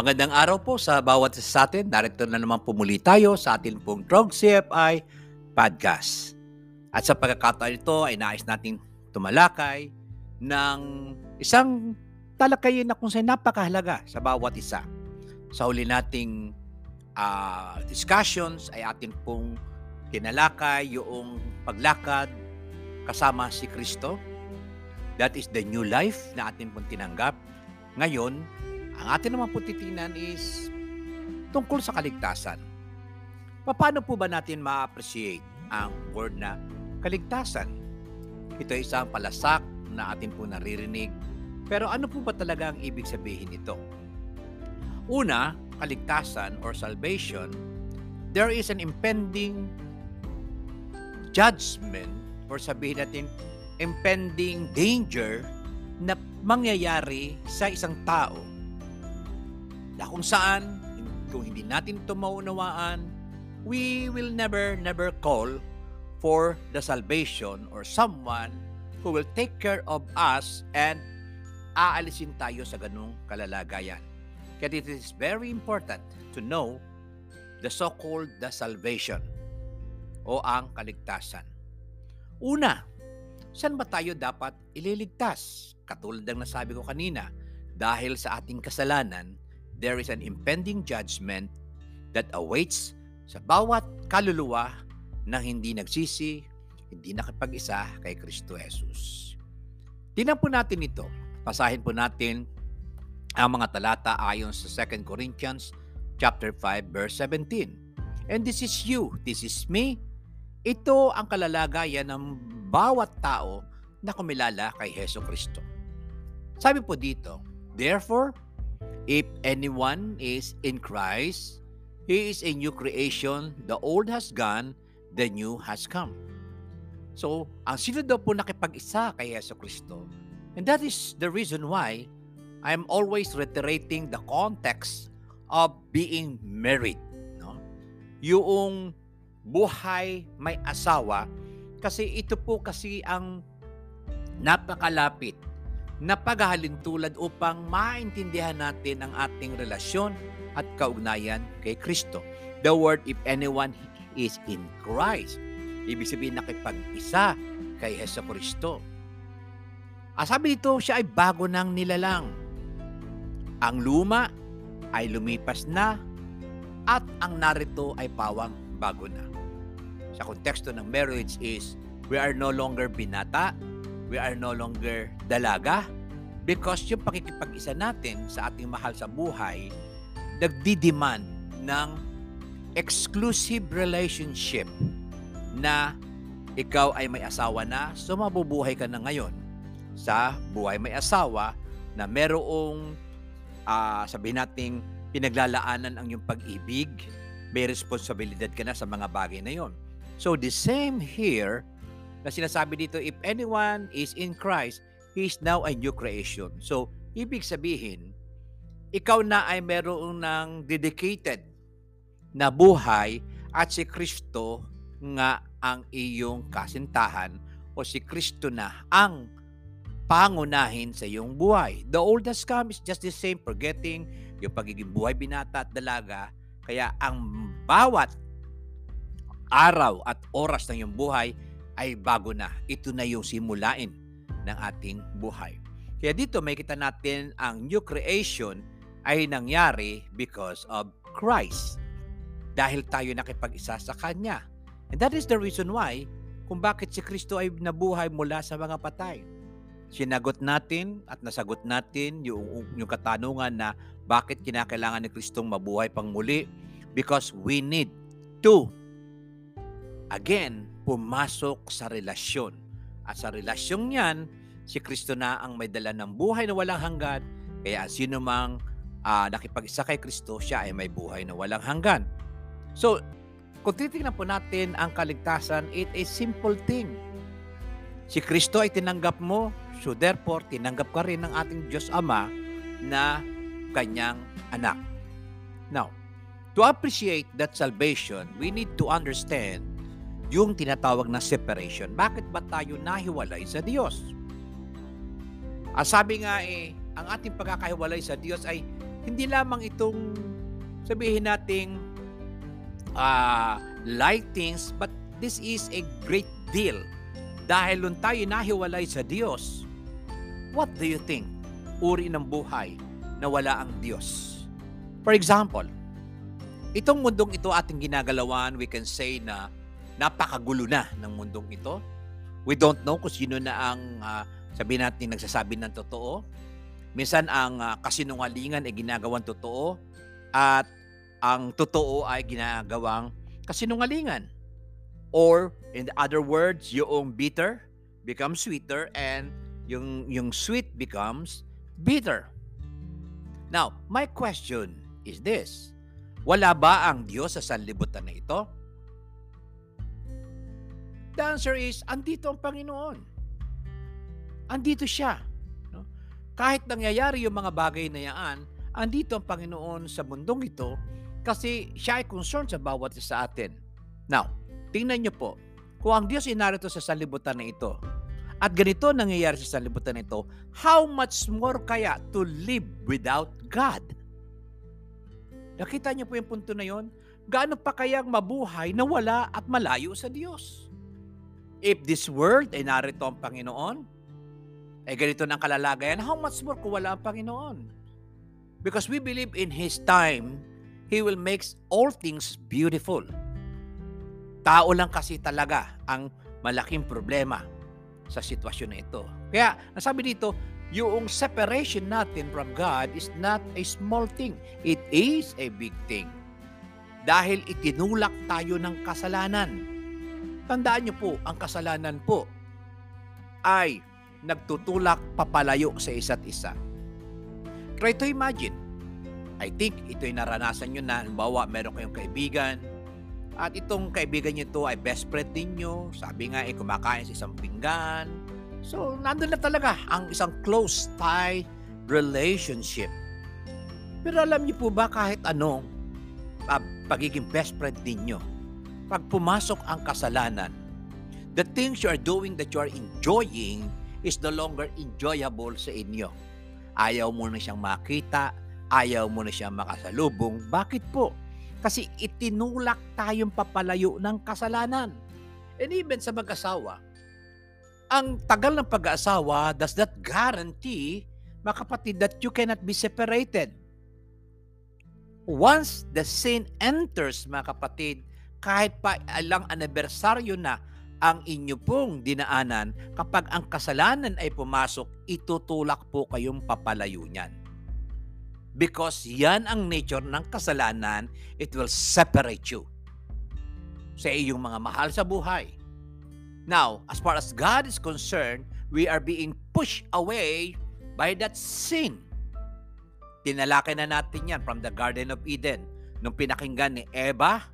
Magandang araw po sa bawat sa atin. Narito na naman pumuli tayo sa atin pong Drug CFI Podcast. At sa pagkakataon ito ay nais natin tumalakay ng isang talakayin na kung saan napakahalaga sa bawat isa. Sa huli nating uh, discussions ay atin pong tinalakay yung paglakad kasama si Kristo. That is the new life na atin pong tinanggap. Ngayon, ang atin naman po titingnan is tungkol sa kaligtasan. Paano po ba natin ma-appreciate ang word na kaligtasan? Ito ay isang palasak na atin po naririnig. Pero ano po ba talaga ang ibig sabihin nito? Una, kaligtasan or salvation, there is an impending judgment or sabihin natin impending danger na mangyayari sa isang tao na kung saan kung hindi natin ito maunawaan, we will never, never call for the salvation or someone who will take care of us and aalisin tayo sa ganung kalalagayan. Kaya it is very important to know the so-called the salvation o ang kaligtasan. Una, saan ba tayo dapat ililigtas? Katulad ng nasabi ko kanina, dahil sa ating kasalanan, there is an impending judgment that awaits sa bawat kaluluwa na hindi nagsisi, hindi nakipag-isa kay Kristo Jesus. Tingnan po natin ito. Pasahin po natin ang mga talata ayon sa 2 Corinthians chapter 5 verse 17. And this is you, this is me, ito ang kalalagayan ng bawat tao na kumilala kay Heso Kristo. Sabi po dito, Therefore, if anyone is in Christ, he is a new creation, the old has gone, the new has come. So, ang sino daw po nakipag-isa kay Yeso Kristo? And that is the reason why I'm always reiterating the context of being married. No? Yung buhay may asawa kasi ito po kasi ang napakalapit na paghahalintulad upang maintindihan natin ang ating relasyon at kaugnayan kay Kristo. The word, if anyone is in Christ, ibig sabihin nakipag-isa kay Heso Kristo. Ah, sabi dito, siya ay bago ng nilalang. Ang luma ay lumipas na at ang narito ay pawang bago na sa konteksto ng marriage is we are no longer binata, we are no longer dalaga, because yung pakikipag-isa natin sa ating mahal sa buhay, nagdi-demand ng exclusive relationship na ikaw ay may asawa na, so mabubuhay ka na ngayon sa buhay may asawa na merong uh, sabihin nating pinaglalaanan ang iyong pag-ibig, may responsibilidad ka na sa mga bagay na yon. So the same here na sinasabi dito, if anyone is in Christ, he is now a new creation. So, ibig sabihin, ikaw na ay meron ng dedicated na buhay at si Kristo nga ang iyong kasintahan o si Kristo na ang pangunahin sa iyong buhay. The old has come is just the same, forgetting yung pagiging buhay binata at dalaga. Kaya ang bawat araw at oras ng iyong buhay ay bago na. Ito na yung simulain ng ating buhay. Kaya dito may kita natin ang new creation ay nangyari because of Christ. Dahil tayo nakipag-isa sa Kanya. And that is the reason why kung bakit si Kristo ay nabuhay mula sa mga patay. Sinagot natin at nasagot natin yung, yung katanungan na bakit kinakailangan ni Kristong mabuhay pang muli because we need to again, pumasok sa relasyon. At sa relasyong yan, si Kristo na ang may dala ng buhay na walang hanggan. Kaya sino mang uh, nakipag-isa kay Kristo, siya ay may buhay na walang hanggan. So, kung titignan po natin ang kaligtasan, it is simple thing. Si Kristo ay tinanggap mo, so therefore, tinanggap ka rin ng ating Diyos Ama na kanyang anak. Now, to appreciate that salvation, we need to understand yung tinatawag na separation. Bakit ba tayo nahiwalay sa Diyos? Ang sabi nga eh, ang ating pagkakahiwalay sa Diyos ay hindi lamang itong sabihin nating uh, light things, but this is a great deal. Dahil nung tayo nahiwalay sa Diyos, what do you think? Uri ng buhay na wala ang Diyos. For example, itong mundong ito ating ginagalawan, we can say na napakagulo na ng mundong ito. We don't know kung sino na ang uh, sabihin natin nagsasabi ng totoo. Minsan ang uh, kasinungalingan ay ginagawang totoo at ang totoo ay ginagawang kasinungalingan. Or in the other words, yung bitter becomes sweeter and yung yung sweet becomes bitter. Now, my question is this. Wala ba ang Diyos sa sanlibutan na ito? The answer is, andito ang Panginoon. Andito siya. No? Kahit nangyayari yung mga bagay na yan, andito ang Panginoon sa mundong ito kasi siya ay concerned sa bawat isa sa atin. Now, tingnan niyo po, kung ang Diyos ay narito sa sanlibutan na ito, at ganito nangyayari sa sanlibutan na ito, how much more kaya to live without God? Nakita niyo po yung punto na yon? Gaano pa kayang mabuhay na wala at malayo sa Diyos? If this world ay narito ang Panginoon, ay ganito ng kalalagayan, how much more kung wala ang Panginoon? Because we believe in His time, He will make all things beautiful. Tao lang kasi talaga ang malaking problema sa sitwasyon na ito. Kaya, nasabi dito, yung separation natin from God is not a small thing. It is a big thing. Dahil itinulak tayo ng kasalanan. Tandaan niyo po, ang kasalanan po ay nagtutulak papalayo sa isa't isa. Try to imagine. I think ito'y naranasan nyo na, bawa meron kayong kaibigan, at itong kaibigan niyo to ay best friend ninyo, sabi nga ay kumakain sa isang pinggan. So, nandun na talaga ang isang close tie relationship. Pero alam niyo po ba kahit ano, uh, pagiging best friend ninyo, pag pumasok ang kasalanan, the things you are doing that you are enjoying is no longer enjoyable sa inyo. Ayaw mo na siyang makita, ayaw mo na siyang makasalubong. Bakit po? Kasi itinulak tayong papalayo ng kasalanan. And even sa mag-asawa, ang tagal ng pag-aasawa does not guarantee, mga that you cannot be separated. Once the sin enters, mga kapatid, kahit pa ilang anibersaryo na ang inyo pong dinaanan, kapag ang kasalanan ay pumasok, itutulak po kayong papalayo niyan. Because yan ang nature ng kasalanan, it will separate you sa iyong mga mahal sa buhay. Now, as far as God is concerned, we are being pushed away by that sin. Tinalakay na natin yan from the Garden of Eden. Nung pinakinggan ni Eva,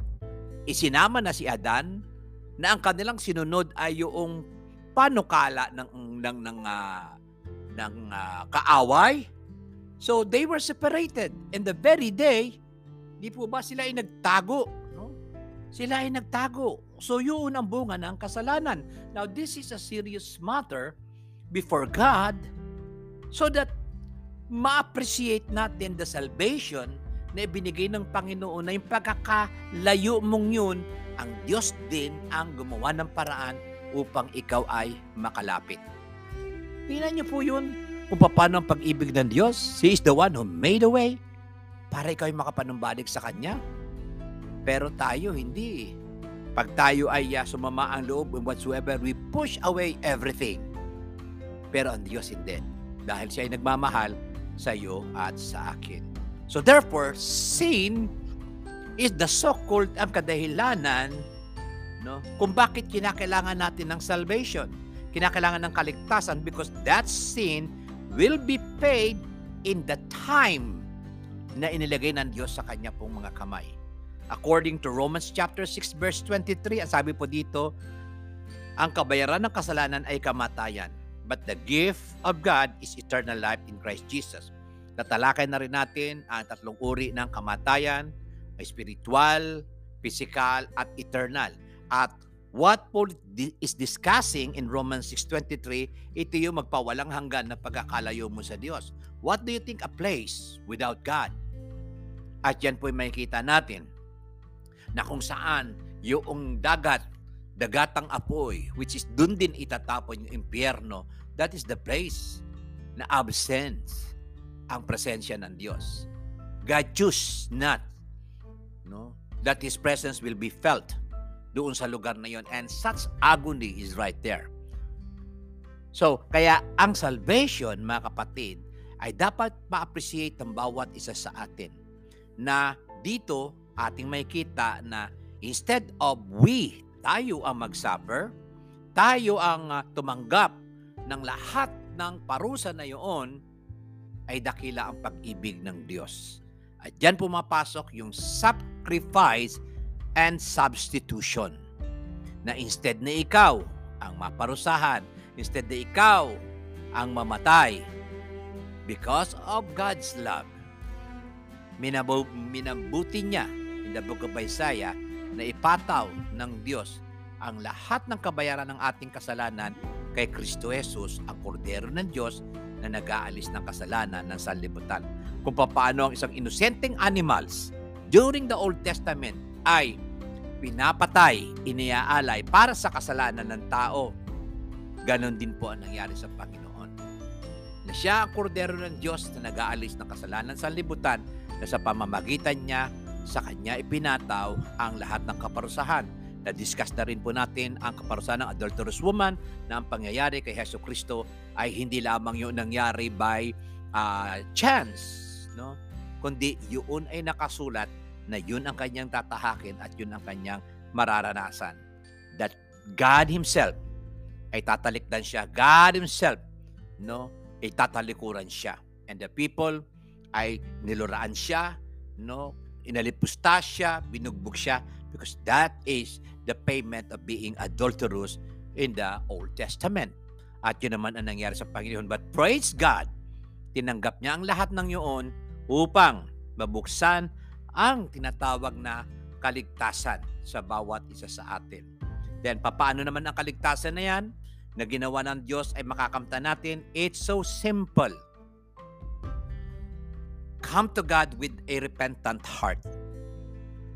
isinama na si Adan na ang kanilang sinunod ay yung panukala ng ng ng uh, ng uh, kaaway. So they were separated and the very day, di po ba sila ay nagtago, no? Sila ay nagtago. So yun ang bunga ng kasalanan. Now this is a serious matter before God so that ma-appreciate natin the salvation na ibinigay ng Panginoon na yung pagkakalayo mong yun, ang Diyos din ang gumawa ng paraan upang ikaw ay makalapit. Tingnan niyo po yun kung paano ang pag-ibig ng Diyos. He is the one who made a way para ikaw ay makapanumbalik sa Kanya. Pero tayo hindi. Pag tayo ay uh, sumama ang loob and whatsoever, we push away everything. Pero ang Diyos hindi. Dahil siya ay nagmamahal, sa iyo at sa akin. So therefore, sin is the so-called ang kadahilanan no, kung bakit kinakailangan natin ng salvation. Kinakailangan ng kaligtasan because that sin will be paid in the time na inilagay ng Diyos sa kanya pong mga kamay. According to Romans chapter 6 verse 23, ang sabi po dito, ang kabayaran ng kasalanan ay kamatayan but the gift of God is eternal life in Christ Jesus. Natalakay na rin natin ang tatlong uri ng kamatayan, spiritual, physical, at eternal. At what Paul is discussing in Romans 6.23, ito yung magpawalang hanggan na pagkakalayo mo sa Diyos. What do you think a place without God? At yan po yung makikita natin na kung saan yung dagat, dagatang apoy, which is dun din itatapon yung impyerno, that is the place na absence ang presensya ng Diyos. God choose not no, that His presence will be felt doon sa lugar na yon and such agony is right there. So, kaya ang salvation, mga kapatid, ay dapat ma-appreciate ng bawat isa sa atin na dito ating makikita na instead of we, tayo ang mag-suffer, tayo ang uh, tumanggap ng lahat ng parusa na iyon, ay dakila ang pag-ibig ng Diyos. At dyan pumapasok yung sacrifice and substitution. Na instead na ikaw ang maparusahan, instead na ikaw ang mamatay, because of God's love, minabu, minabuti niya in the book of Isaiah na ipataw ng Diyos ang lahat ng kabayaran ng ating kasalanan kay Kristo Jesus, ang kordero ng Diyos na nag-aalis ng kasalanan ng sanlibutan. Kung paano ang isang inosenteng animals during the Old Testament ay pinapatay, iniaalay para sa kasalanan ng tao. Ganon din po ang nangyari sa Panginoon. Na siya ang kordero ng Diyos na nag-aalis ng kasalanan sa libutan na sa pamamagitan niya sa kanya ipinataw ang lahat ng kaparusahan. Na-discuss na rin po natin ang kaparusahan ng adulterous woman na ang pangyayari kay Heso Kristo ay hindi lamang yun nangyari by uh, chance, no? kundi yun ay nakasulat na yun ang kanyang tatahakin at yun ang kanyang mararanasan. That God Himself ay tatalikdan siya. God Himself no, ay tatalikuran siya. And the people ay niluraan siya, no, inalipusta siya, binugbog siya, because that is the payment of being adulterous in the Old Testament. At yun naman ang nangyari sa Panginoon. But praise God, tinanggap niya ang lahat ng yun upang mabuksan ang tinatawag na kaligtasan sa bawat isa sa atin. Then, papaano naman ang kaligtasan na yan na ginawa ng Diyos ay makakamta natin? It's so simple. Come to God with a repentant heart.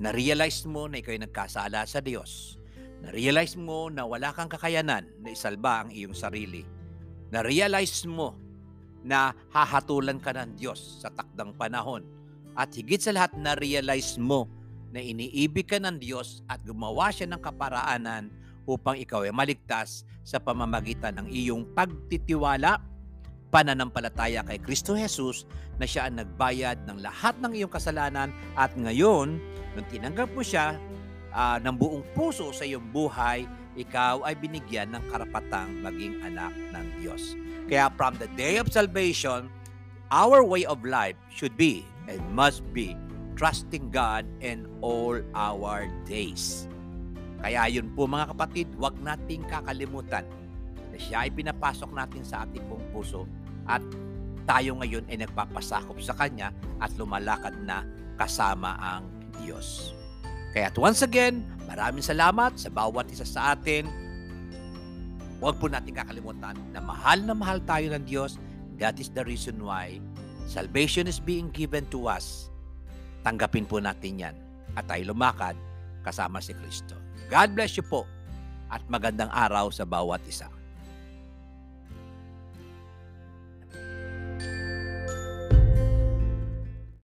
Na-realize mo na ikaw ay nagkasala sa Diyos. Na-realize mo na wala kang kakayanan na isalba ang iyong sarili. Na-realize mo na hahatulan ka ng Diyos sa takdang panahon at higit sa lahat na realize mo na iniibig ka ng Diyos at gumawa siya ng kaparaanan upang ikaw ay maligtas sa pamamagitan ng iyong pagtitiwala, pananampalataya kay Kristo Jesus na siya ang nagbayad ng lahat ng iyong kasalanan at ngayon, nung tinanggap mo siya uh, ng buong puso sa iyong buhay, ikaw ay binigyan ng karapatang maging anak ng Diyos. Kaya from the day of salvation, our way of life should be and must be trusting God in all our days. Kaya yun po mga kapatid, huwag nating kakalimutan na siya ay pinapasok natin sa ating pong puso at tayo ngayon ay nagpapasakop sa Kanya at lumalakad na kasama ang Diyos. Kaya once again, maraming salamat sa bawat isa sa atin. Huwag po natin kakalimutan na mahal na mahal tayo ng Diyos. That is the reason why Salvation is being given to us. Tanggapin po natin yan at tayo lumakad kasama si Kristo. God bless you po at magandang araw sa bawat isa.